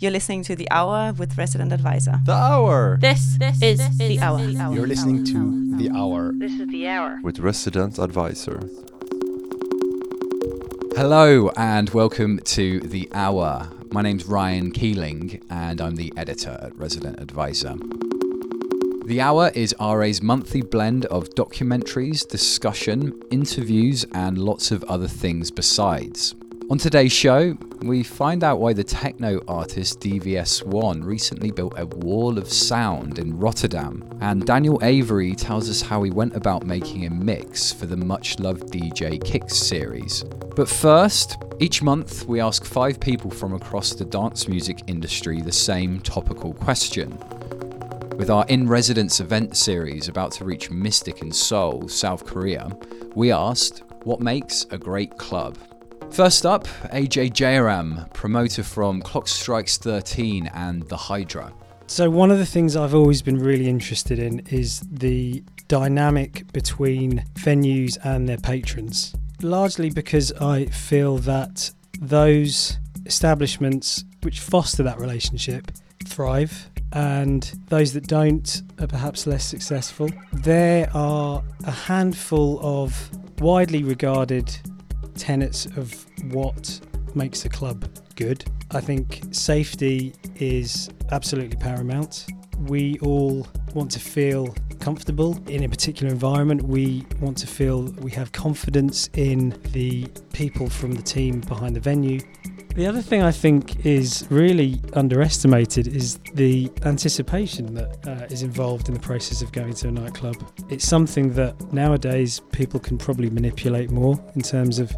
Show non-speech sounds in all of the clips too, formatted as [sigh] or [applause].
You're listening to The Hour with Resident Advisor. The Hour! This, this is this The is Hour. The Hour. You're listening to The Hour. This is The Hour. With Resident Advisor. Hello and welcome to The Hour. My name's Ryan Keeling and I'm the editor at Resident Advisor. The Hour is RA's monthly blend of documentaries, discussion, interviews, and lots of other things besides. On today's show, we find out why the techno artist DVS1 recently built a wall of sound in Rotterdam, and Daniel Avery tells us how he went about making a mix for the much loved DJ Kicks series. But first, each month we ask five people from across the dance music industry the same topical question. With our In Residence event series about to reach Mystik in Seoul, South Korea, we asked, What makes a great club? First up, AJ Jairam, promoter from Clock Strikes 13 and The Hydra. So, one of the things I've always been really interested in is the dynamic between venues and their patrons, largely because I feel that those establishments which foster that relationship thrive, and those that don't are perhaps less successful. There are a handful of widely regarded tenets of what makes a club good. I think safety is absolutely paramount. We all want to feel comfortable in a particular environment. We want to feel we have confidence in the people from the team behind the venue. The other thing I think is really underestimated is the anticipation that uh, is involved in the process of going to a nightclub. It's something that nowadays people can probably manipulate more in terms of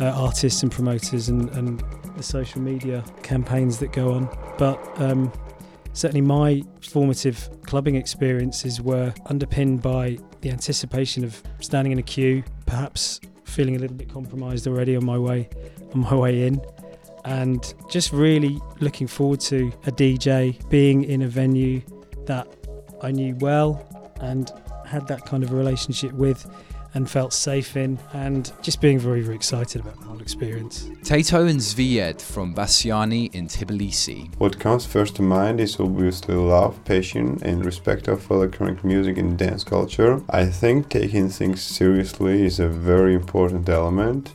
uh, artists and promoters and, and the social media campaigns that go on. But um, certainly my formative clubbing experiences were underpinned by the anticipation of standing in a queue, perhaps feeling a little bit compromised already on my way on my way in and just really looking forward to a DJ being in a venue that I knew well and had that kind of a relationship with and felt safe in and just being very very excited about the whole experience. Tato and Zviad from Bassiani in Tbilisi. What comes first to mind is obviously love, passion, and respect of electronic music and dance culture. I think taking things seriously is a very important element.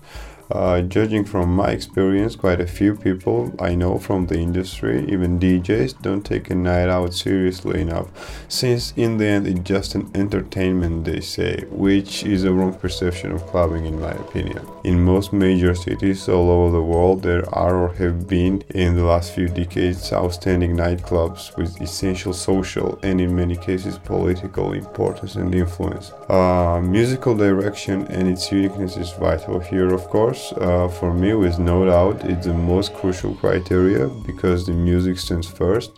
Uh, judging from my experience, quite a few people I know from the industry, even DJs, don't take a night out seriously enough, since in the end it's just an entertainment, they say, which is a wrong perception of clubbing, in my opinion. In most major cities all over the world, there are or have been in the last few decades outstanding nightclubs with essential social and, in many cases, political importance and influence. Uh, musical direction and its uniqueness is vital here, of course uh, for me, with no doubt, it's the most crucial criteria because the music stands first.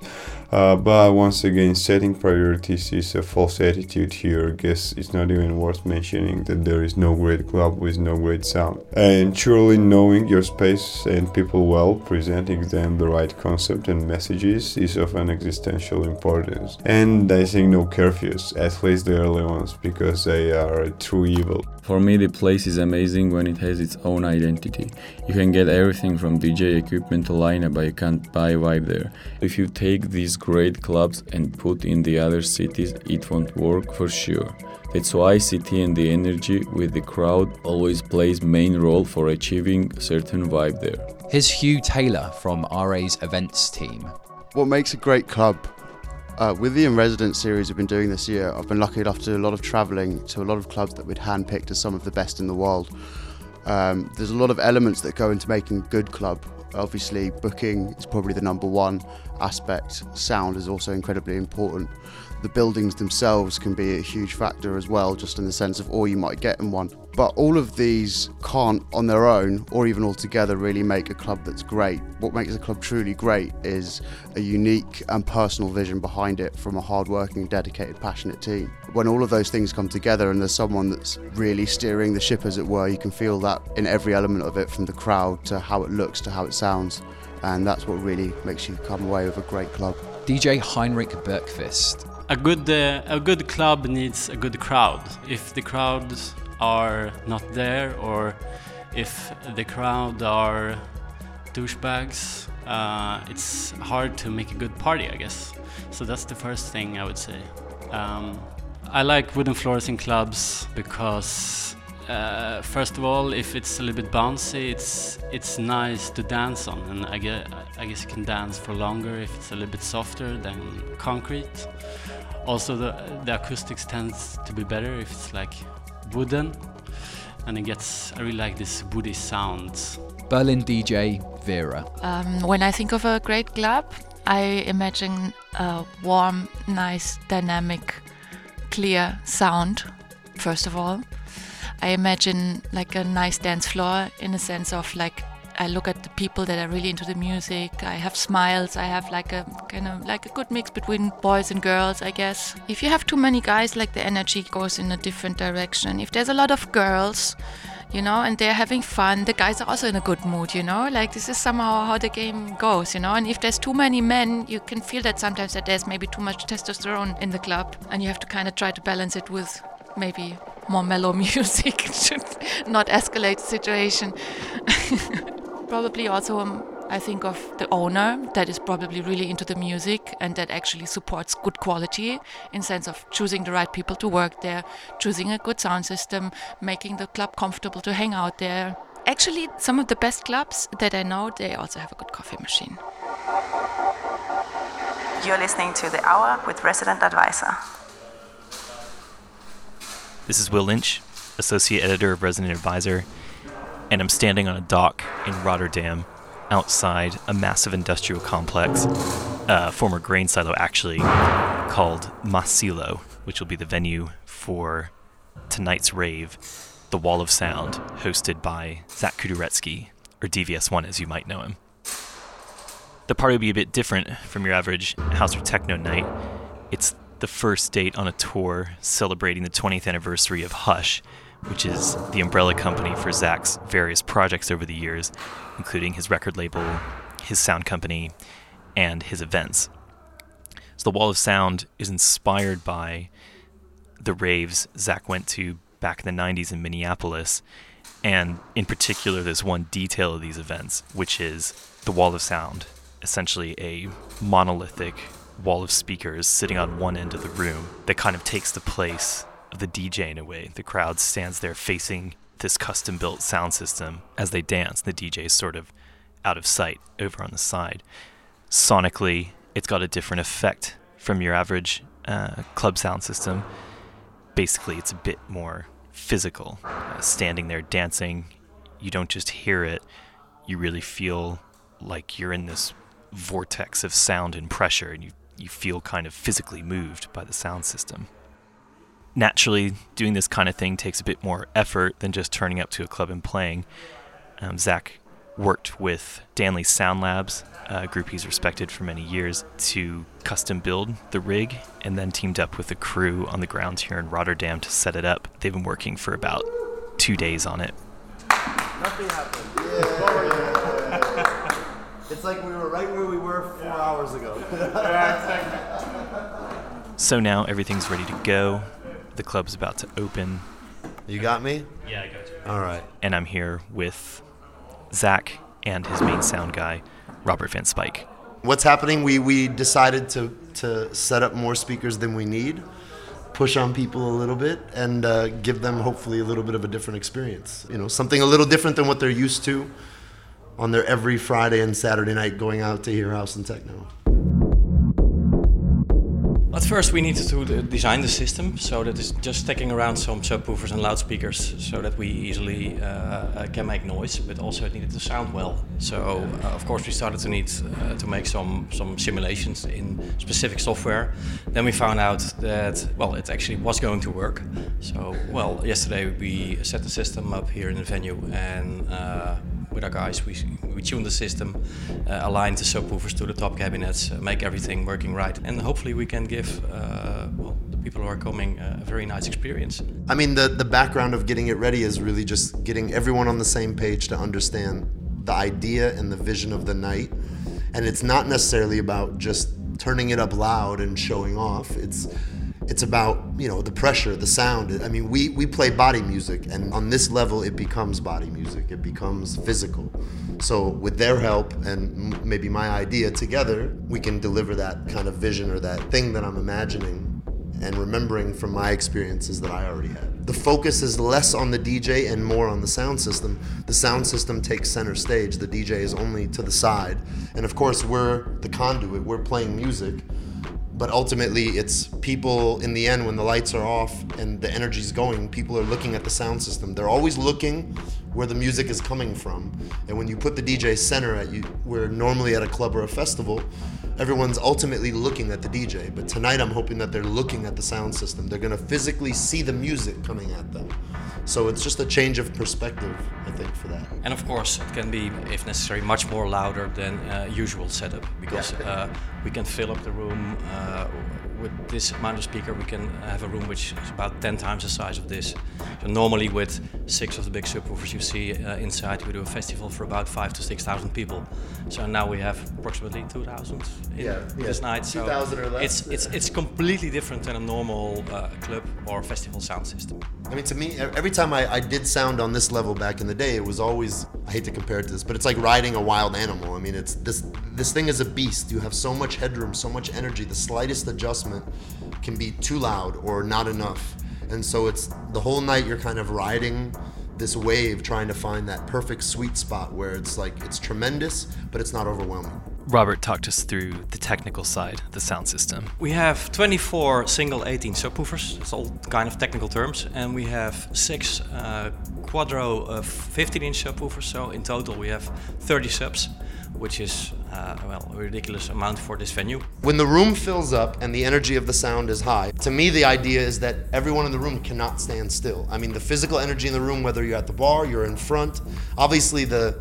Uh, but once again, setting priorities is a false attitude here. I guess it's not even worth mentioning that there is no great club with no great sound. And surely knowing your space and people well, presenting them the right concept and messages is of an existential importance. And I think no curfews, at least the early ones, because they are true evil. For me, the place is amazing when it has its own identity. You can get everything from DJ equipment to lineup, but you can't buy vibe there. If you take these great clubs and put in the other cities, it won't work for sure. That's why city and the energy with the crowd always plays main role for achieving certain vibe there. Here's Hugh Taylor from RA's events team. What makes a great club? Uh, with the In Residence series we've been doing this year, I've been lucky enough to do a lot of travelling to a lot of clubs that we'd handpicked as some of the best in the world. Um, there's a lot of elements that go into making a good club. Obviously, booking is probably the number one aspect. Sound is also incredibly important. The buildings themselves can be a huge factor as well, just in the sense of all you might get in one. But all of these can't, on their own or even all together, really make a club that's great. What makes a club truly great is a unique and personal vision behind it from a hard-working, dedicated, passionate team. When all of those things come together and there's someone that's really steering the ship, as it were, you can feel that in every element of it, from the crowd to how it looks to how it sounds. And that's what really makes you come away with a great club. DJ Henrik Bergqvist. A good uh, a good club needs a good crowd. If the crowds are not there, or if the crowd are douchebags, uh, it's hard to make a good party, I guess. So that's the first thing I would say. Um, I like wooden floors in clubs because, uh, first of all, if it's a little bit bouncy, it's it's nice to dance on, and I guess I guess you can dance for longer if it's a little bit softer than concrete. Also, the the acoustics tends to be better if it's like wooden, and it gets. I really like this woody sound. Berlin DJ Vera. Um, when I think of a great club, I imagine a warm, nice, dynamic, clear sound, first of all. I imagine like a nice dance floor in a sense of like I look at the people that are really into the music. I have smiles. I have like a kind of like a good mix between boys and girls, I guess. If you have too many guys, like the energy goes in a different direction. If there's a lot of girls, you know, and they're having fun, the guys are also in a good mood, you know. Like this is somehow how the game goes, you know. And if there's too many men, you can feel that sometimes that there's maybe too much testosterone in the club, and you have to kind of try to balance it with maybe more mellow [laughs] music to not escalate the situation. [laughs] probably also um, I think of the owner that is probably really into the music and that actually supports good quality in sense of choosing the right people to work there, choosing a good sound system, making the club comfortable to hang out there. Actually, some of the best clubs that I know, they also have a good coffee machine. You're listening to The Hour with Resident Advisor. This is Will Lynch, Associate Editor of Resident Advisor, and I'm standing on a dock in Rotterdam outside a massive industrial complex, uh, former grain silo actually, called Maassilo, which will be the venue for tonight's rave, The Wall of Sound, hosted by Zak Khutoretsky, or DVS1 as you might know him. The party will be a bit different from your average house or techno night. It's the first date on a tour celebrating the 20th anniversary of Hush, which is the umbrella company for Zak's various projects over the years, including his record label, his sound company, and his events. So the Wall of Sound is inspired by the raves Zak went to back in the 90s in Minneapolis, and in particular, there's one detail of these events, which is the Wall of Sound, essentially a monolithic wall of speakers sitting on one end of the room that kind of takes the place of the DJ in a way. The crowd stands there facing this custom built sound system as they dance. The DJ is sort of out of sight over on the side. Sonically, it's got a different effect from your average uh, club sound system. Basically, it's a bit more physical. Uh, standing there dancing, you don't just hear it, you really feel like you're in this vortex of sound and pressure, and you, you feel kind of physically moved by the sound system naturally, doing this kind of thing takes a bit more effort than just turning up to a club and playing. Um, Zak worked with Danley Sound Labs, a group he's respected for many years, to custom build the rig and then teamed up with a crew on the grounds here in Rotterdam to set it up. They've been working for about two days on it. Nothing happened. Yeah. it's like we were right where we were four yeah. hours ago. so now everything's ready to go. The club's about to open. You got me? Yeah, I got you. All right. And I'm here with Zak and his main sound guy, Robert Van Spike. What's happening? We we decided to to set up more speakers than we need, push on people a little bit, and uh, give them hopefully a little bit of a different experience. You know, something a little different than what they're used to on their every Friday and Saturday night going out to hear house and techno. At first, we needed to design the system so that it's just sticking around some subwoofers and loudspeakers so that we easily uh, uh, can make noise, but also it needed to sound well. So, uh, of course, we started to need uh, to make some, some simulations in specific software. Then we found out that, well, it actually was going to work. So, well, yesterday we set the system up here in the venue and uh, with our guys. We, we tune the system, uh, align the subwoofers to the top cabinets, uh, make everything working right, and hopefully we can give uh, well, the people who are coming uh, a very nice experience. I mean, the, the background of getting it ready is really just getting everyone on the same page to understand the idea and the vision of the night. And it's not necessarily about just turning it up loud and showing off. It's It's about, you know, the pressure, the sound. I mean, we, we play body music, and on this level, it becomes body music. It becomes physical. So, with their help and m- maybe my idea together, we can deliver that kind of vision or that thing that I'm imagining and remembering from my experiences that I already had. The focus is less on the DJ and more on the sound system. The sound system takes center stage, the DJ is only to the side. And of course, we're the conduit, we're playing music. But ultimately, it's people in the end when the lights are off and the energy's going, people are looking at the sound system. They're always looking where the music is coming from. And when you put the DJ center at you, where normally at a club or a festival, everyone's ultimately looking at the DJ. But tonight I'm hoping that they're looking at the sound system. They're gonna physically see the music coming at them. So it's just a change of perspective, I think, for that. And of course, it can be, if necessary, much more louder than uh, usual setup because Yeah. uh, we can fill up the room uh, with this amount of speaker. We can have a room which is about 10 times the size of this. So normally, with six of the big subwoofers you see uh, inside, we do a festival for about five to six thousand people. So now we have approximately 2,000 in Yeah, this night. So 2,000 or less, It's it's it's completely different than a normal uh, club or festival sound system. I mean, to me, every time I, I did sound on this level back in the day, it was always, I hate to compare it to this, but it's like riding a wild animal. I mean, it's this, this thing is a beast. You have so much headroom, so much energy. The slightest adjustment can be too loud or not enough. And so it's the whole night you're kind of riding this wave, trying to find that perfect sweet spot where it's like, it's tremendous, but it's not overwhelming. Robert talked us through the technical side of the sound system. We have 24 single 18 subwoofers. It's all kind of technical terms, and we have six uh, quadro uh, 15-inch subwoofers. So in total, we have 30 subs, which is uh, well a ridiculous amount for this venue. When the room fills up and the energy of the sound is high, to me, the idea is that everyone in the room cannot stand still. I mean, the physical energy in the room, whether you're at the bar, you're in front, obviously the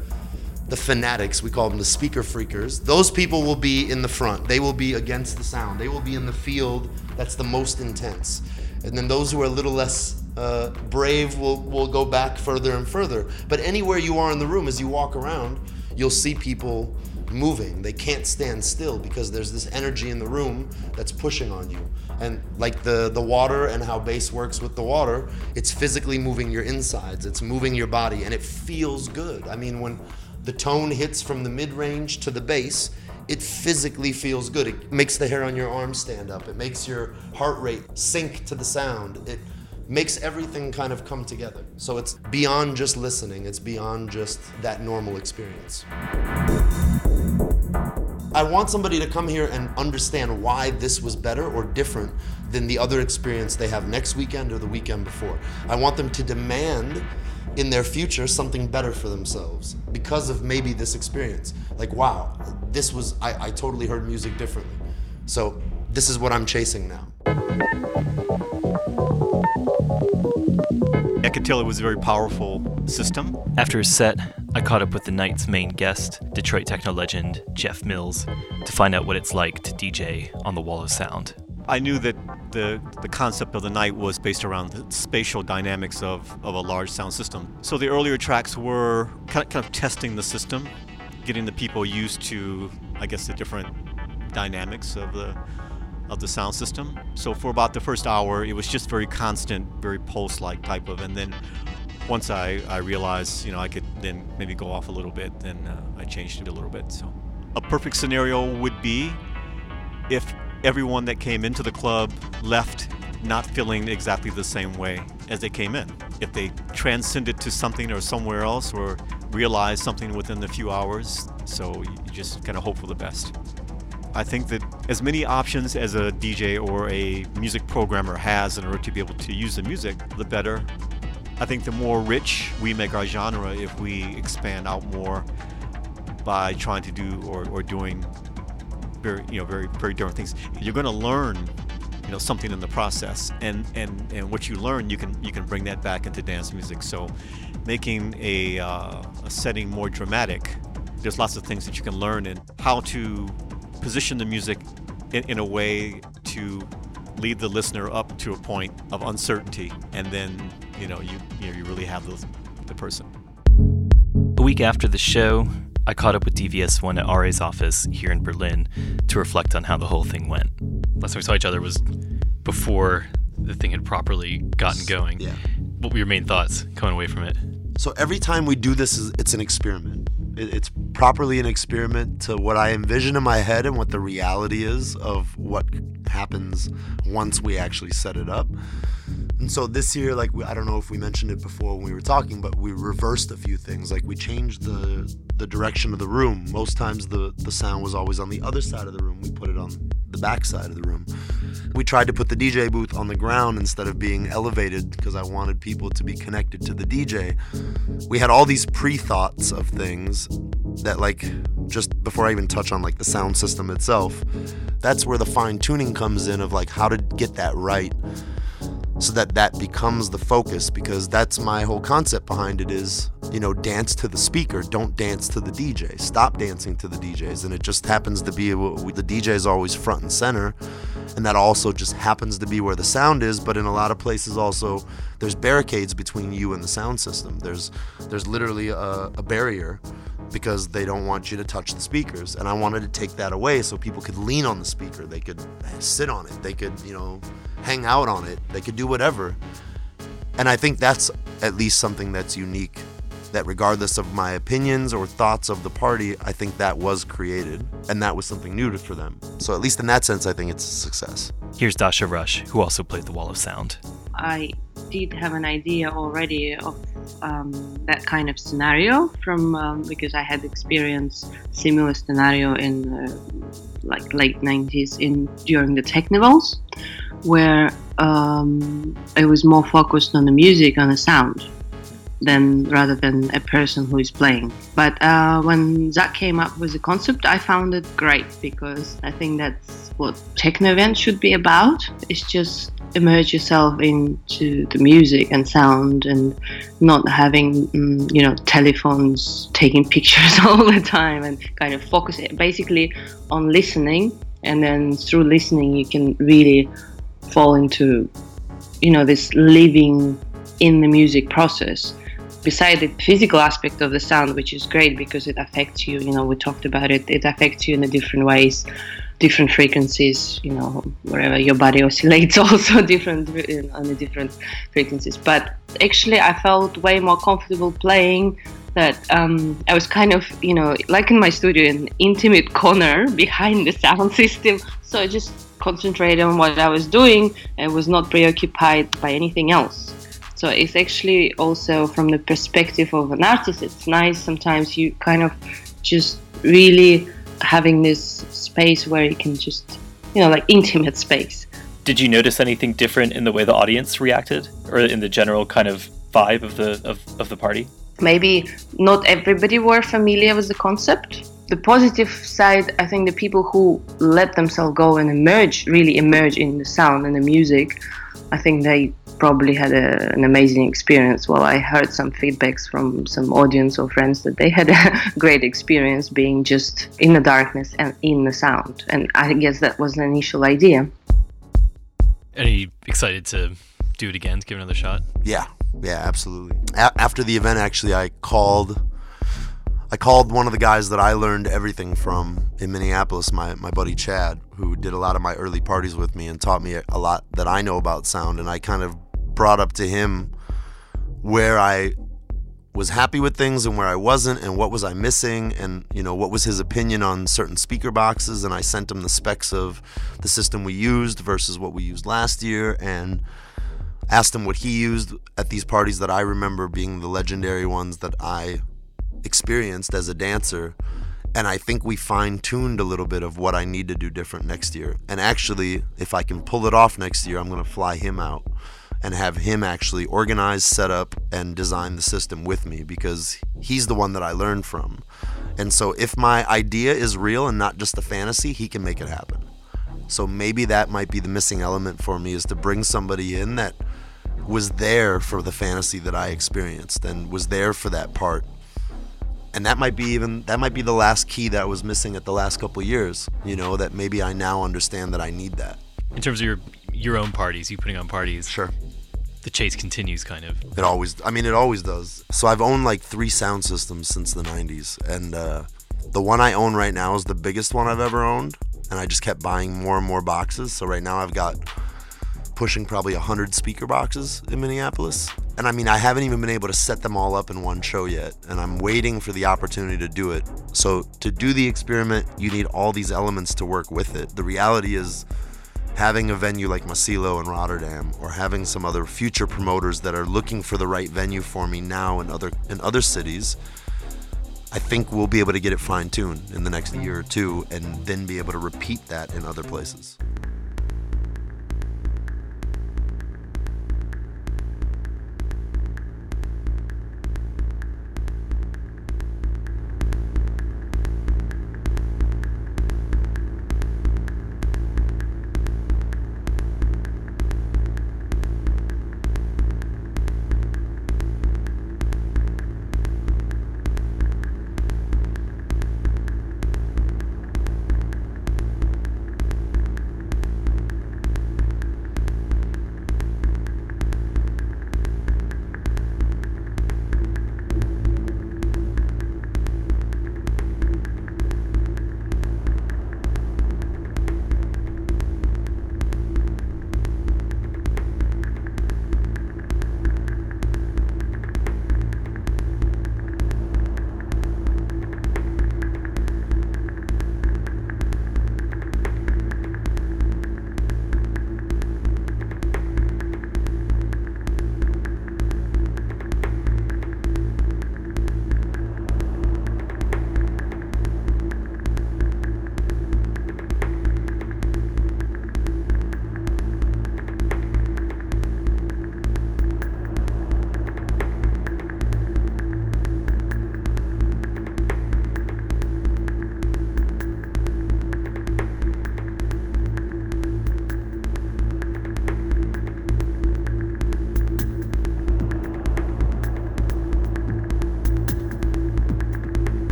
the fanatics, we call them the speaker freakers, those people will be in the front. They will be against the sound. They will be in the field that's the most intense. And then those who are a little less uh, brave will, will go back further and further. But anywhere you are in the room, as you walk around, you'll see people moving. They can't stand still because there's this energy in the room that's pushing on you. And like the, the water and how bass works with the water, it's physically moving your insides, it's moving your body, and it feels good. I mean, when the tone hits from the mid range to the bass, it physically feels good. It makes the hair on your arm stand up, it makes your heart rate sync to the sound. It makes everything kind of come together. So it's beyond just listening, it's beyond just that normal experience. I want somebody to come here and understand why this was better or different than the other experience they have next weekend or the weekend before. I want them to demand in their future something better for themselves because of maybe this experience. Like, wow, this was, I, I totally heard music differently. So, this is what I'm chasing now. Tell it was a very powerful system. After his set, I caught up with the night's main guest, Detroit techno legend Jeff Mills, to find out what it's like to DJ on the Wall of Sound. I knew that the the concept of the night was based around the spatial dynamics of, of a large sound system. So the earlier tracks were kind of, kind of testing the system, getting the people used to, I guess, the different dynamics of the of the sound system. So for about the first hour, it was just very constant, very pulse-like type of, and then once I, I realized, you know, I could then maybe go off a little bit, then uh, I changed it a little bit. So a perfect scenario would be if everyone that came into the club left not feeling exactly the same way as they came in. If they transcended to something or somewhere else or realized something within a few hours, so you just kind of hope for the best. I think that as many options as a DJ or a music programmer has in order to be able to use the music, the better. I think the more rich we make our genre if we expand out more by trying to do or, or doing very you know very very different things you're going to learn you know something in the process and and and what you learn you can you can bring that back into dance music so making a, uh, a setting more dramatic there's lots of things that you can learn in how to position the music in, in a way to lead the listener up to a point of uncertainty and then you know you you, know, you really have the, the person A week after the show, I caught up with DVS1 at RA's office here in Berlin to reflect on how the whole thing went. Last time we saw each other was before the thing had properly gotten going. Yeah. What were your main thoughts coming away from it? So every time we do this, it's an experiment. It- It's properly an experiment to what I envision in my head and what the reality is of what happens once we actually set it up. And so this year, like we, I don't know if we mentioned it before when we were talking, but we reversed a few things. Like we changed the the direction of the room. Most times the the sound was always on the other side of the room. We put it on the back side of the room. We tried to put the DJ booth on the ground instead of being elevated because I wanted people to be connected to the DJ. We had all these pre-thoughts of things that like just before I even touch on like the sound system itself, that's where the fine tuning comes in of like how to get that right so that that becomes the focus because that's my whole concept behind it is you know dance to the speaker don't dance to the dj stop dancing to the djs and it just happens to be the dj is always front and center and that also just happens to be where the sound is but in a lot of places also there's barricades between you and the sound system. There's there's literally a, a barrier because they don't want you to touch the speakers. And i wanted to take that away so people could lean on the speaker. They could sit on it. They could you know hang out on it. They could do whatever. And i think that's at least something that's unique that regardless of my opinions or thoughts of the party i think that was created and that was something new for them. So at least in that sense i think it's a success. Here's Dasha Rush, who also played the Wall of Sound. I did have an idea already of um, that kind of scenario from um, because I had experienced similar scenario in uh, like late 90s in during the technivals where um, it was more focused on the music and the sound than rather than a person who is playing. But uh, when Zak came up with the concept, I found it great because I think that's what techno event should be about. It's just immerse yourself into the music and sound and not having mm, you know telephones taking [laughs] pictures [laughs] all the time and kind of focus it basically on listening. And then through listening you can really fall into you know this living in the music process. Beside the physical aspect of the sound which is great because it affects you you know we talked about it it affects you in a different ways different frequencies you know wherever your body oscillates [laughs] also different uh, on the different frequencies but actually i felt way more comfortable playing that um, I was kind of, you know, like in my studio, an intimate corner [laughs] behind the sound system. So I just concentrated on what I was doing and was not preoccupied by anything else. So it's actually also from the perspective of an artist, it's nice sometimes you kind of just really having this space where you can just, you know, like intimate space. Did you notice anything different in the way the audience reacted, or in the general kind of vibe of the of, of the party? maybe not everybody were familiar with the concept. The positive side, I think the people who let themselves go and emerge, really emerge in the sound and the music, I think they probably had a, an amazing experience. Well, I heard some feedbacks from some audience or friends that they had [laughs] a great experience being just in the darkness and in the sound. And I guess that was the initial idea. Are you excited to do it again, to give another shot? Yeah, yeah, absolutely. A- after the event, actually, I called. I called one of the guys that I learned everything from in Minneapolis, my, my buddy Chad, who did a lot of my early parties with me and taught me a lot that I know about sound. And I kind of brought up to him where I was happy with things and where I wasn't, and what was I missing, and you know what was his opinion on certain speaker boxes. And I sent him the specs of the system we used versus what we used last year, and asked him what he used at these parties that I remember being the legendary ones that I experienced as a dancer. And I think we fine tuned a little bit of what I need to do different next year. And actually, if I can pull it off next year, I'm going to fly him out and have him actually organize, set up, and design the system with me because he's the one that I learned from. And so if my idea is real and not just a fantasy, he can make it happen. So maybe that might be the missing element for me is to bring somebody in that was there for the fantasy that I experienced and was there for that part. And that might be even that might be the last key that I was missing at the last couple years, you know, that maybe I now understand that I need that. In terms of your your own parties, you putting on parties. Sure. The chase continues, kind of. It always, I mean, it always does. So I've owned like three sound systems since the 90s. And uh, the one I own right now is the biggest one I've ever owned. And I just kept buying more and more boxes. So right now I've got pushing probably 100 speaker boxes in Minneapolis. And I mean, I haven't even been able to set them all up in one show yet, and I'm waiting for the opportunity to do it. So, to do the experiment, you need all these elements to work with it. The reality is, having a venue like Maassilo in Rotterdam or having some other future promoters that are looking for the right venue for me now in other in other cities I think we'll be able to get it fine tuned in the next year or two and then be able to repeat that in other places.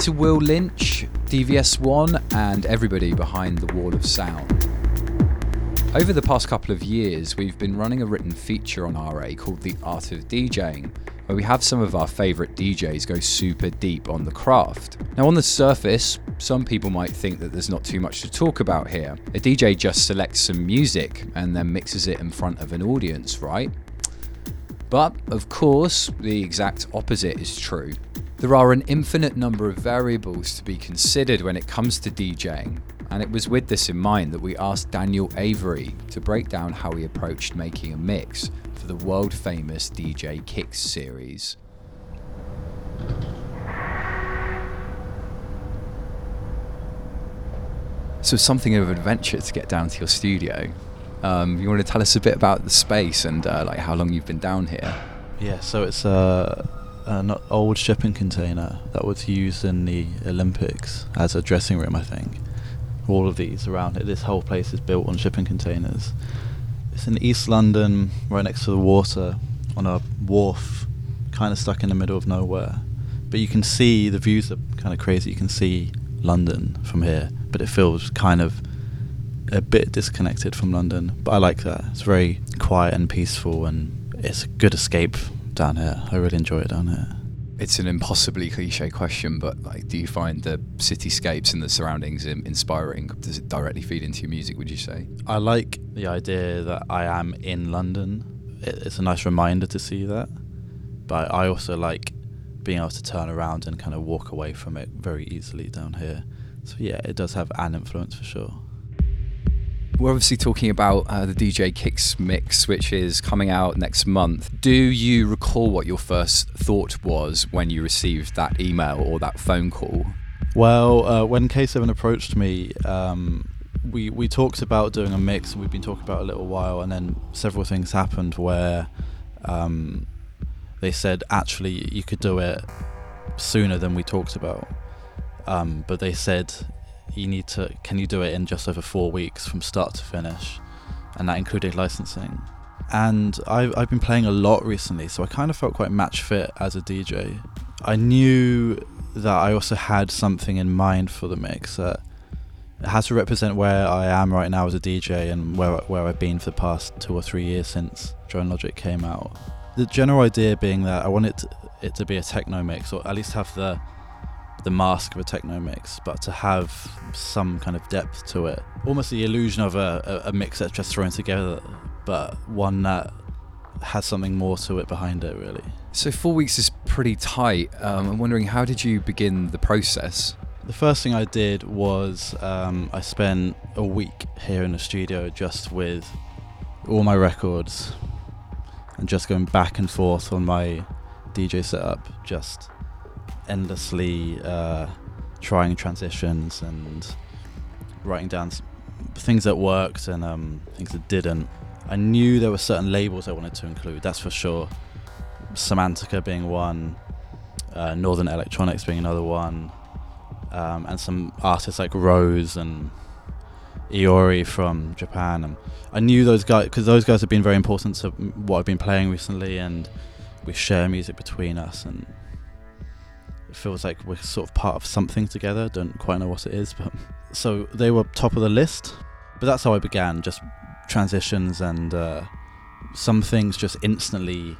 To Will Lynch, DVS1, and everybody behind the wall of sound. Over the past couple of years, we've been running a written feature on RA called The Art of DJing, where we have some of our favourite DJs go super deep on the craft. Now, on the surface, some people might think that there's not too much to talk about here. A DJ just selects some music and then mixes it in front of an audience, right? But, of course, the exact opposite is true. There are an infinite number of variables to be considered when it comes to DJing, and it was with this in mind that we asked Daniel Avery to break down how he approached making a mix for the world famous DJ Kicks series. So, something of an adventure to get down to your studio. Um, you want to tell us a bit about the space and uh, like how long you've been down here? Yeah, so it's a, an old shipping container that was used in the Olympics as a dressing room, I think. All of these around it. This whole place is built on shipping containers. It's in East London, right next to the water, on a wharf, kind of stuck in the middle of nowhere. But you can see the views are kind of crazy. You can see London from here, but it feels kind of a bit disconnected from London. But I like that. It's very quiet and peaceful, and it's a good escape down here. I really enjoy it down here. It's an impossibly cliche question, but like, do you find the cityscapes and the surroundings inspiring? Does it directly feed into your music? Would you say? I like the idea that I am in London. It's a nice reminder to see that, but I also like being able to turn around and kind of walk away from it very easily down here. So yeah, it does have an influence for sure. We're obviously talking about uh, the DJ Kicks mix, which is coming out next month. Do you recall what your first thought was when you received that email or that phone call? Well, uh, when K7 approached me, um, we we talked about doing a mix. We've been talking about a little while, and then several things happened where um, they said actually you could do it sooner than we talked about. Um, but they said you need to can you do it in just over four weeks from start to finish? And that included licensing. And I've, I've been playing a lot recently so i kind of felt quite match fit as a dj i knew that i also had something in mind for the mix that it has to represent where i am right now as a dj and where, where i've been for the past two or three years since drone logic came out. The general idea being that i wanted it to be a techno mix or at least have the the mask of a techno mix, but to have some kind of depth to it. Almost the illusion of a, a, mix that's just thrown together, but one that has something more to it behind it, really. So, four weeks is pretty tight. Um, I'm wondering, how did you begin the process? The first thing I did was um, I spent a week here in the studio just with all my records and just going back and forth on my DJ setup, just endlessly uh, trying transitions and writing down things that worked and um, things that didn't. I knew there were certain labels I wanted to include, that's for sure. Semantica being one, uh, Northern Electronics being another one, um, and some artists like Rose and Iori from Japan. And I knew those guys because those guys have been very important to what I've been playing recently, and we share music between us. And it feels like we're sort of part of something together. Don't quite know what it is, but so they were top of the list. But that's how I began, just transitions and uh, some things just instantly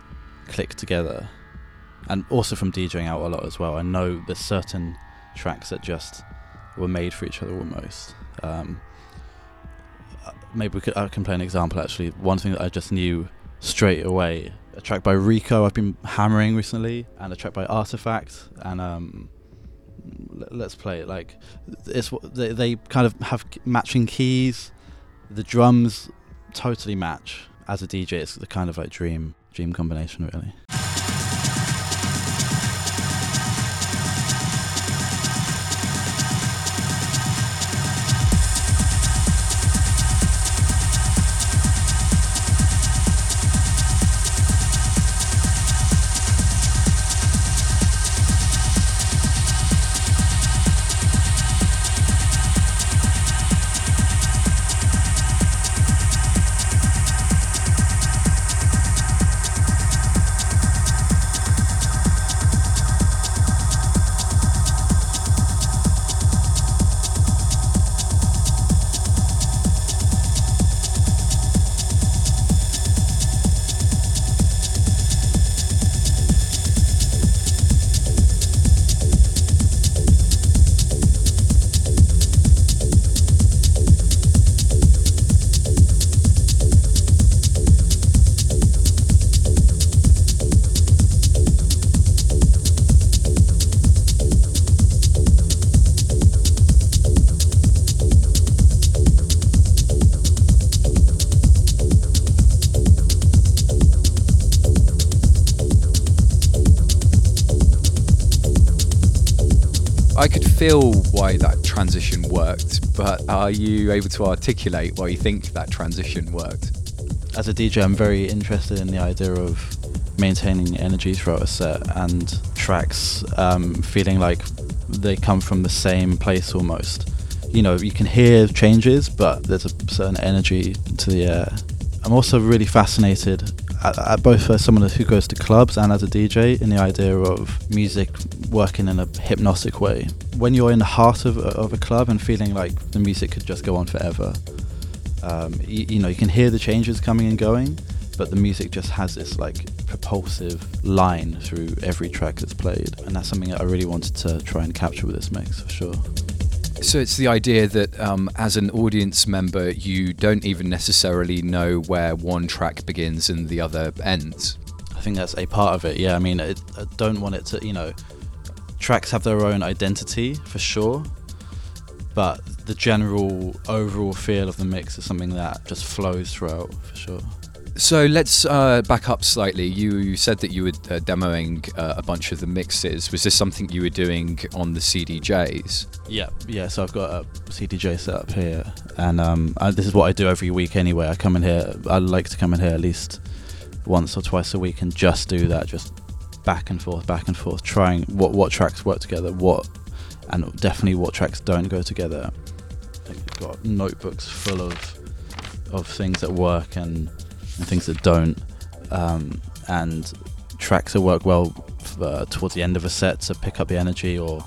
click together. And also from DJing out a lot as well. I know there's certain tracks that just were made for each other almost. Um, uh, maybe could, I can play an example actually. One thing that I just knew straight away a track by Rico I've been hammering recently, and a track by Artifact, and um, let's play it. Like it's they, they kind of have matching keys. The drums totally match. As a DJ, it's the kind of like dream dream combination, really. Feel why that transition worked, but are you able to articulate why you think that transition worked? As a DJ, I'm very interested in the idea of maintaining energy throughout a set and tracks um, feeling like they come from the same place almost. You know, you can hear changes, but there's a certain energy to the air. I'm also really fascinated, at, at both as someone who goes to clubs and as a DJ, in the idea of music working in a hypnotic way. When you're in the heart of, of a club and feeling like the music could just go on forever, um, you, you know, you can hear the changes coming and going, but the music just has this like propulsive line through every track that's played, and that's something that I really wanted to try and capture with this mix for sure. So it's the idea that um, as an audience member, you don't even necessarily know where one track begins and the other ends. I think that's a part of it. Yeah, I mean, it, I don't want it to, you know, tracks have their own identity for sure, but the general overall feel of the mix is something that just flows throughout for sure. So let's uh, back up slightly. You, you said that you were uh, demoing uh, a bunch of the mixes. Was this something you were doing on the CDJs? Yeah, yeah. So I've got a CDJ set up here, and um, I, this is what I do every week anyway. I come in here. I like to come in here at least once or twice a week and just do that, just back and forth, back and forth, trying what what tracks work together, what and definitely what tracks don't go together. I've got notebooks full of of things that work and and things that don't, um, and tracks that work well uh, towards the end of a set to pick up the energy, or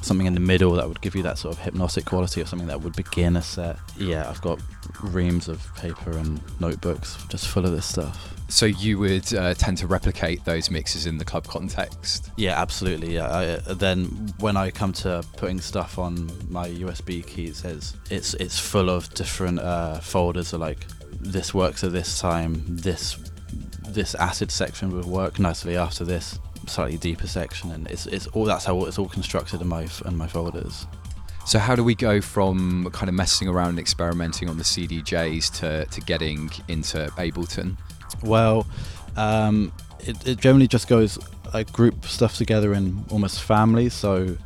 something in the middle that would give you that sort of hypnotic quality, or something that would begin a set. Yeah, I've got reams of paper and notebooks just full of this stuff. So you would uh, tend to replicate those mixes in the club context. Yeah, absolutely. Yeah. I, uh, then when I come to putting stuff on my USB key, it says it's it's full of different uh, folders. Of like this works at this time. This this acid section would work nicely after this slightly deeper section, and it's it's all that's how it's all constructed in my in my folders. So how do we go from kind of messing around and experimenting on the CDJs to, to getting into Ableton? Well, um, it, it generally just goes I group stuff together in almost families, so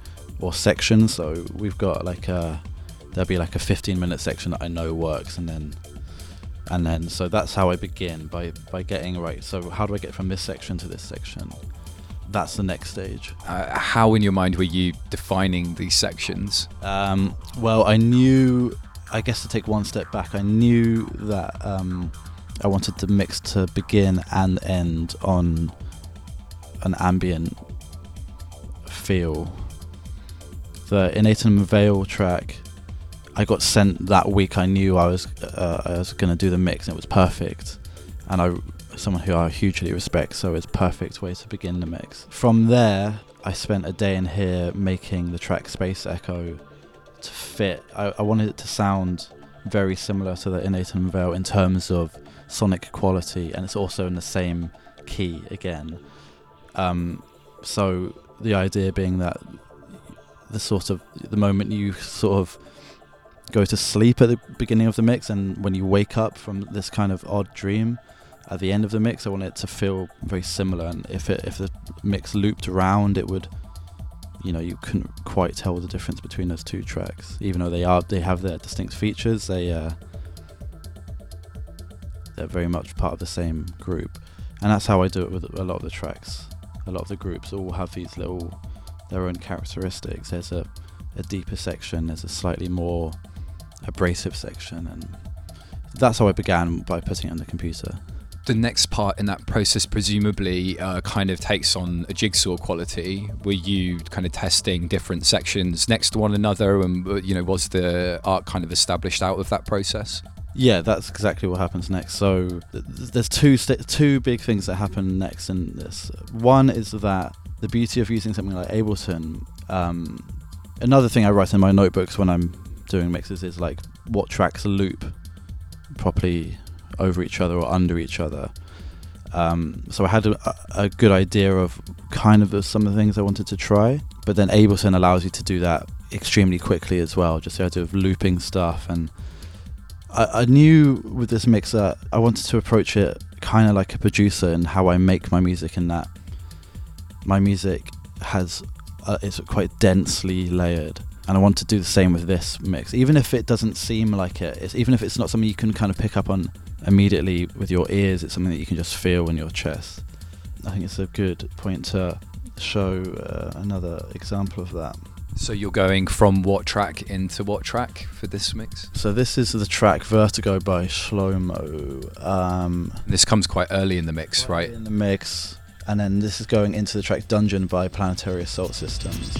or sections. So we've got like a there'll be like a 15 minute section that I know works, and then and then so that's how I begin by by getting right. So how do I get from this section to this section? That's the next stage. Uh, how in your mind were you defining these sections? Um, well, I knew. I guess to take one step back, I knew that um, I wanted the mix to begin and end on an ambient feel. The Innatum Veil track I got sent that week. I knew I was uh, I was going to do the mix, and it was perfect. And I, someone who I hugely respect, so it's perfect way to begin the mix. From there, I spent a day in here making the track Space Echo to fit. I, I wanted it to sound very similar to the Innatum Veil in terms of sonic quality, and it's also in the same key again. Um, so the idea being that the sort of the moment you sort of go to sleep at the beginning of the mix, and when you wake up from this kind of odd dream at the end of the mix, I want it to feel very similar. And if it if the mix looped around, it would, you know, you couldn't quite tell the difference between those two tracks, even though they are they have their distinct features. They uh, they're very much part of the same group, and that's how I do it with a lot of the tracks. A lot of the groups all have these little their own characteristics. There's a a deeper section. There's a slightly more abrasive section, and that's how I began by putting it on the computer. The next part in that process presumably uh, kind of takes on a jigsaw quality. Were you kind of testing different sections next to one another, and uh, you know, was the art kind of established out of that process? Yeah, that's exactly what happens next. So th- there's two st- two big things that happen next in this. One is that the beauty of using something like Ableton. Um, another thing I write in my notebooks when I'm doing mixes is like what tracks loop properly over each other or under each other. Um, so I had a, a, good idea of kind of some of the things I wanted to try, but then Ableton allows you to do that extremely quickly as well. Just the idea of looping stuff, and I, I knew with this mix that I wanted to approach it kind of like a producer and how I make my music, and that my music has uh, it's quite densely layered. And I want to do the same with this mix, even if it doesn't seem like it. It's, even if it's not something you can kind of pick up on immediately with your ears, it's something that you can just feel in your chest. I think it's a good point to show uh, another example of that. So you're going from what track into what track for this mix? So this is the track Vertigo by Shlomo. Um, this comes quite early in the mix, right? In the mix, and then this is going into the track Dungeon by Planetary Assault Systems.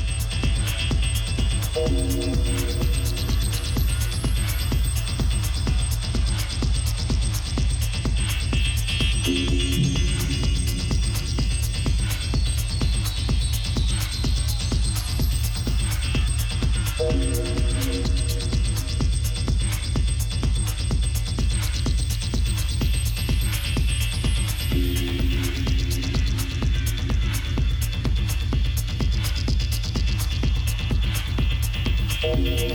The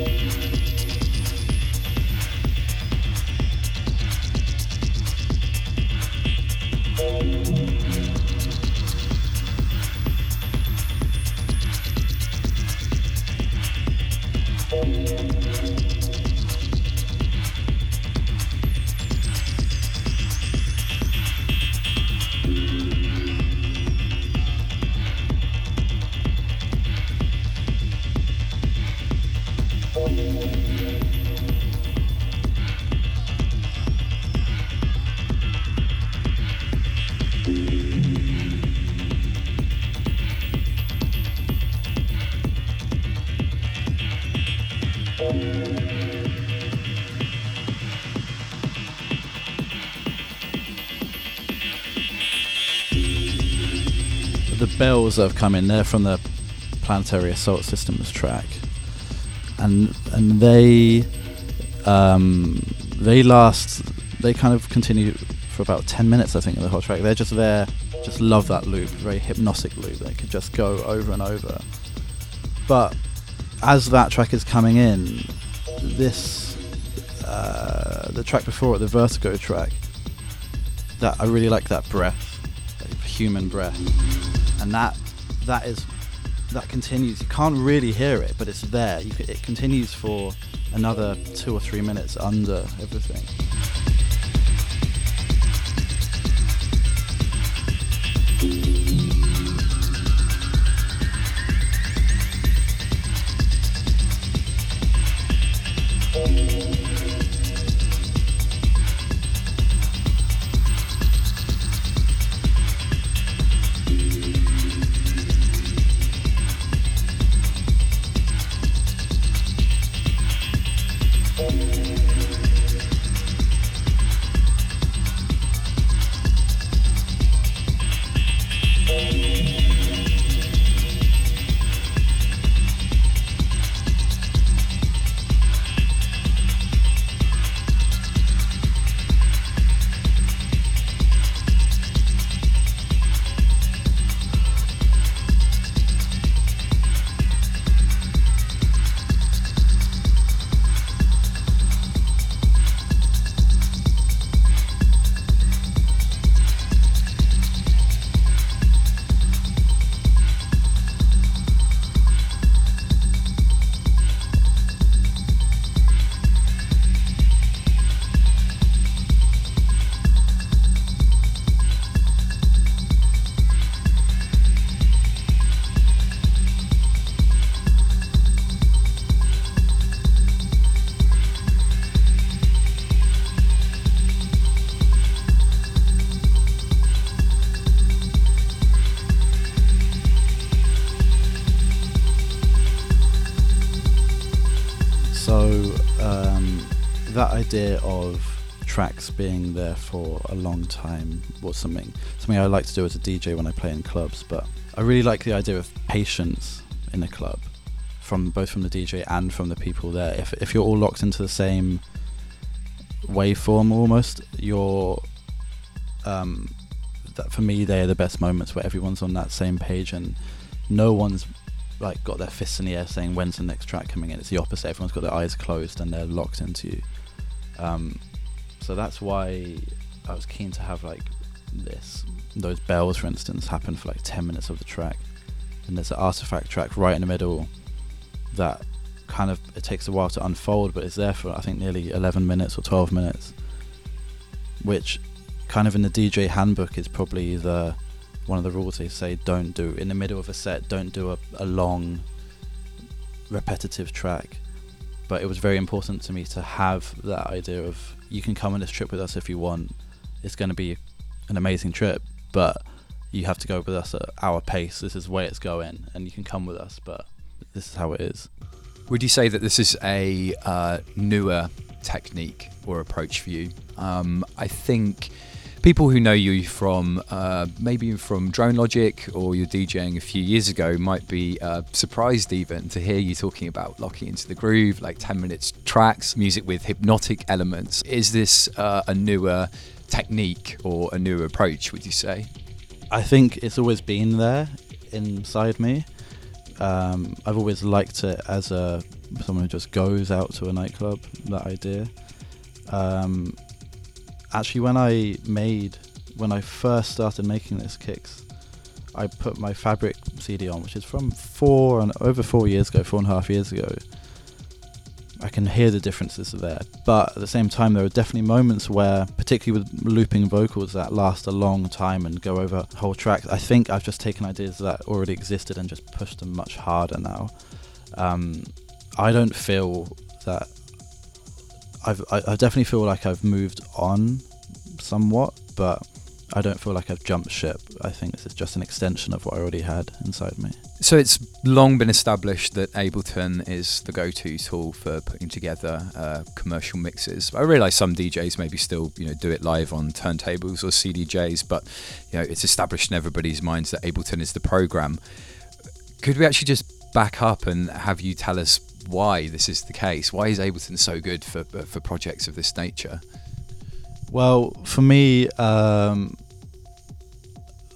bells that have come in, they're from the Planetary Assault Systems track, and and they um, they last they kind of continue for about ten minutes, I think, of the whole track. They're just there, just love that loop, very hypnotic loop. They could just go over and over. But as that track is coming in, this uh, the track before it, the Vertigo track, that I really like that breath, human breath and that that is that continues. You can't really hear it, but it's there. It continues for another two or three minutes under everything. So um, that idea of tracks being there for a long time was something something I like to do as a DJ when I play in clubs. But I really like the idea of patience in a club, from both from the DJ and from the people there. If if you're all locked into the same waveform, almost, you're um, that for me they're the best moments where everyone's on that same page and no one's like got their fists in the air saying when's the next track coming in. It's the opposite. Everyone's got their eyes closed and they're locked into you. Um, so that's why I was keen to have like this, those bells, for instance, happen for like ten minutes of the track, and there's an Artefakt track right in the middle that kind of it takes a while to unfold, but it's there for I think nearly 11 minutes or 12 minutes, which kind of in the DJ handbook is probably the one of the rules they say don't do in the middle of a set. Don't do a, a long repetitive track. But it was very important to me to have that idea of you can come on this trip with us if you want. It's going to be an amazing trip, but you have to go with us at our pace. This is where it's going, and you can come with us, but this is how it is. Would you say that this is a uh, newer technique or approach for you? Um, I think people who know you from uh, maybe from Drone Logic or your DJing a few years ago might be uh, surprised even to hear you talking about locking into the groove, like 10 minutes tracks, music with hypnotic elements. Is this uh, a newer technique or a newer approach, would you say? I think it's always been there inside me. Um, I've always liked it as a someone who just goes out to a nightclub. That idea. Um, actually, when I made when I first started making this kicks, I put my Fabric CD on, which is from four and over four years ago, four and a half years ago. I can hear the differences there, but at the same time, there are definitely moments where, particularly with looping vocals that last a long time and go over whole tracks, I think I've just taken ideas that already existed and just pushed them much harder now. Um, I don't feel that I've, I, I definitely feel like I've moved on somewhat, but I don't feel like I've jumped ship. I think this is just an extension of what I already had inside me. So it's long been established that Ableton is the go-to tool for putting together uh, commercial mixes. I realise some DJs maybe still, you know, do it live on turntables or CDJs, but you know, it's established in everybody's minds that Ableton is the program. Could we actually just back up and have you tell us why this is the case? Why is Ableton so good for for projects of this nature? Well, for me, um,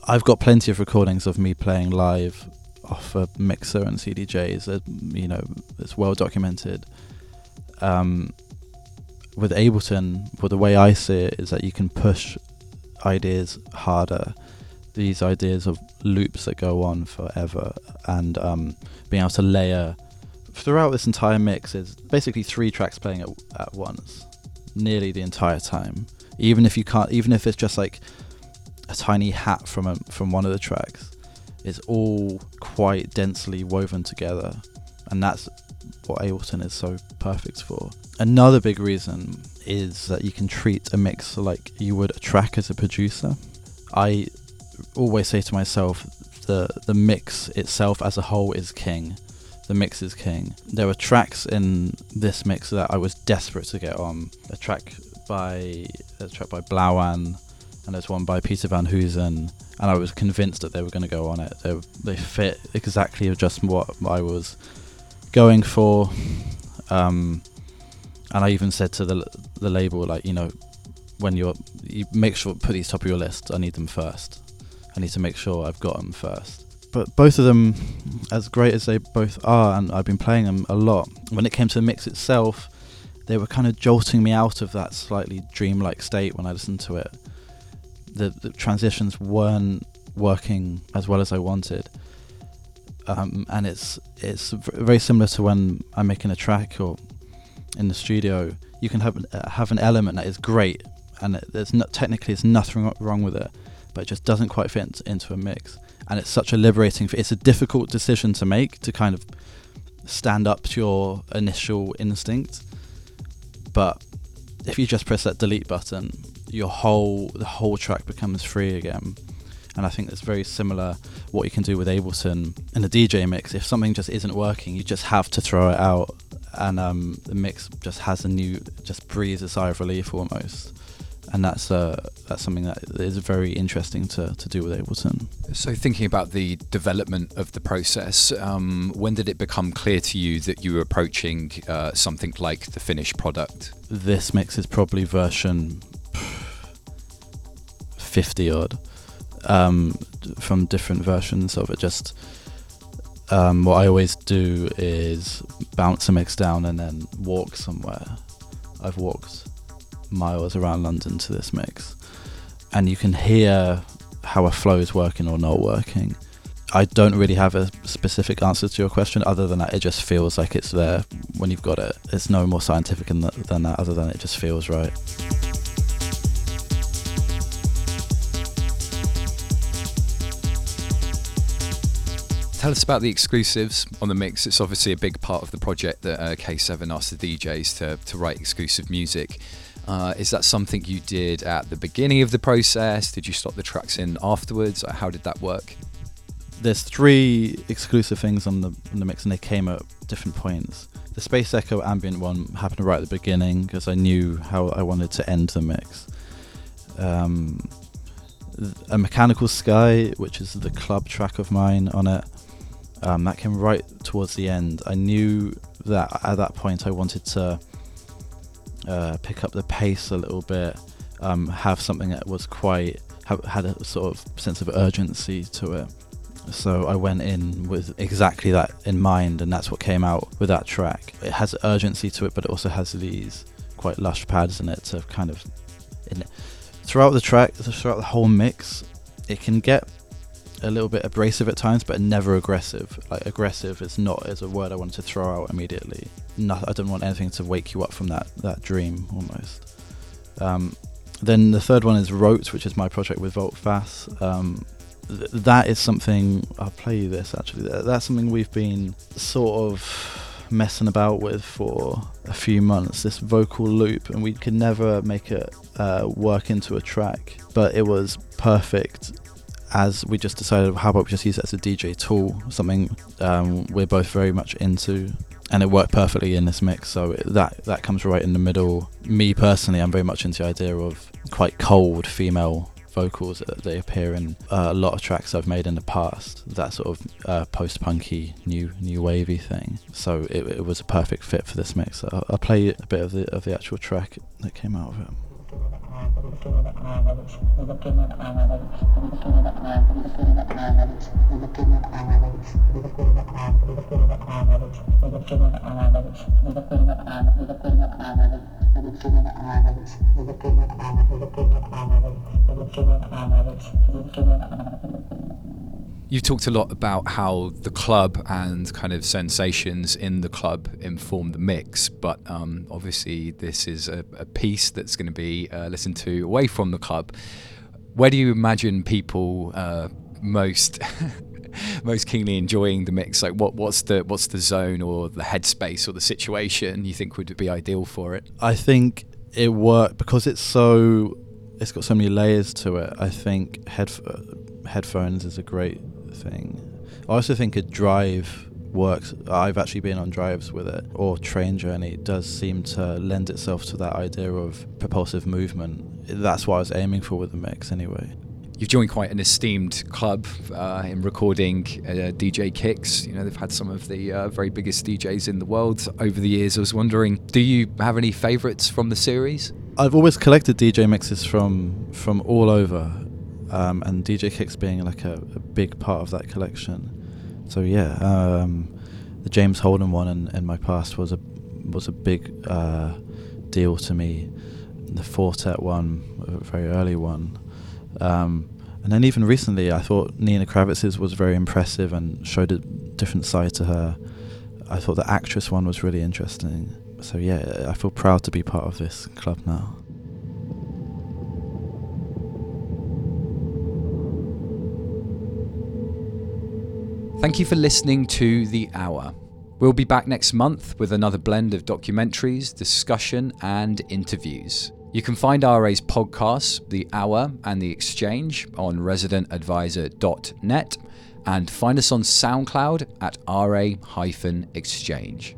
I've got plenty of recordings of me playing live off a mixer and CDJs. Uh, you know, it's well documented. Um, with Ableton, well, the way I see it is that you can push ideas harder. These ideas of loops that go on forever, and um, being able to layer throughout this entire mix is basically three tracks playing at, at once, nearly the entire time. Even if you can't, even if it's just like a tiny hat from a, from one of the tracks, it's all quite densely woven together, and that's what Ableton is so perfect for. Another big reason is that you can treat a mix like you would a track as a producer. I always say to myself, the the mix itself as a whole is king. The mix is king. There were tracks in this mix that I was desperate to get on. A track by a track by Blawan, and there's one by Peter Van Hoesen, and I was convinced that they were going to go on it. They they fit exactly just what I was going for, um, and I even said to the the label like you know when you're you make sure put these top of your list. I need them first. I need to make sure I've got them first. But both of them, as great as they both are, and I've been playing them a lot. When it came to the mix itself, they were kind of jolting me out of that slightly dreamlike state when I listened to it. The, the transitions weren't working as well as I wanted. Um, and it's it's very similar to when I'm making a track or in the studio. You can have uh, have an element that is great, and there's not technically there's nothing wrong with it, but it just doesn't quite fit into a mix. And it's such a liberating. It's a difficult decision to make to kind of stand up to your initial instinct, but if you just press that delete button, your whole the whole track becomes free again and I think that's very similar what you can do with Ableton in a DJ mix. If something just isn't working, you just have to throw it out, and um, the mix just has a new, just breathes a sigh of relief almost. And that's uh, that's something that is very interesting to, to do with Ableton. So, thinking about the development of the process, um, when did it become clear to you that you were approaching uh, something like the finished product? This mix is probably version 50 odd um, from different versions of it. Just um, what I always do is bounce a mix down and then walk somewhere. I've walked miles around London to this mix, and you can hear how a flow is working or not working. I don't really have a specific answer to your question other than that it just feels like it's there when you've got it. It's no more scientific than that, other than it just feels right. Tell us about the exclusives on the mix. It's obviously a big part of the project that uh, K7 asked the DJs to, to write exclusive music. Uh, is that something you did at the beginning of the process? Did you stop the tracks in afterwards? How did that work? There's three exclusive things on the, on the mix, and they came at different points. The Space Echo ambient one happened right at the beginning because I knew how I wanted to end the mix. Um, a Mechanical Sky, which is the club track of mine on it, um, that came right towards the end. I knew that at that point I wanted to uh, pick up the pace a little bit, um, have something that was quite had a sort of sense of urgency to it. So I went in with exactly that in mind, and that's what came out with that track. It has urgency to it, but it also has these quite lush pads in it to kind of. In throughout the track, throughout the whole mix, it can get a little bit abrasive at times, but never aggressive. Like aggressive is not is a word I want to throw out immediately. No, I don't want anything to wake you up from that that dream almost. Um, then the third one is Rote, which is my project with Volte-Face. Um, th- that is something I'll play you this actually. That's something we've been sort of messing about with for a few months. This vocal loop, and we could never make it uh, work into a track, but it was perfect as we just decided, how about we just use it as a DJ tool, something um, we're both very much into, and it worked perfectly in this mix. So that that comes right in the middle. Me personally, I'm very much into the idea of quite cold female vocals. That they appear in uh, a lot of tracks I've made in the past. That sort of uh, post-punky, new new wavy thing. So it, it, was a perfect fit for this mix. I'll, I'll play a bit of the of the actual track that came out of it. I'm You've talked a lot about how the club and kind of sensations in the club inform the mix, but um, obviously this is a, a piece that's going to be uh, listened to away from the club. Where do you imagine people uh, most [laughs] most keenly enjoying the mix? Like, what what's the what's the zone or the headspace or the situation you think would be ideal for it? I think it worked because it's so it's got so many layers to it. I think head, headphones is a great thing. I also think a drive works. I've actually been on drives with it, or train journey. It does seem to lend itself to that idea of propulsive movement. That's what I was aiming for with the mix, anyway. You've joined quite an esteemed club uh, in recording uh, DJ kicks. You know, they've had some of the uh, very biggest DJs in the world over the years. I was wondering, do you have any favourites from the series? I've always collected DJ mixes from from all over um, and DJ Kicks being like a, a, big part of that collection. So yeah, um, the James Holden one in, in, my past was a was a big uh, deal to me. The Four Tet one, a very early one, um, and then even recently, I thought Nina Kraviz's was very impressive and showed a different side to her. I thought the Actress one was really interesting. So yeah, I feel proud to be part of this club now. Thank you for listening to The Hour. We'll be back next month with another blend of documentaries, discussion, and interviews. You can find RA's podcasts, The Hour and The Exchange, on residentadvisor.net and find us on SoundCloud at RA Exchange.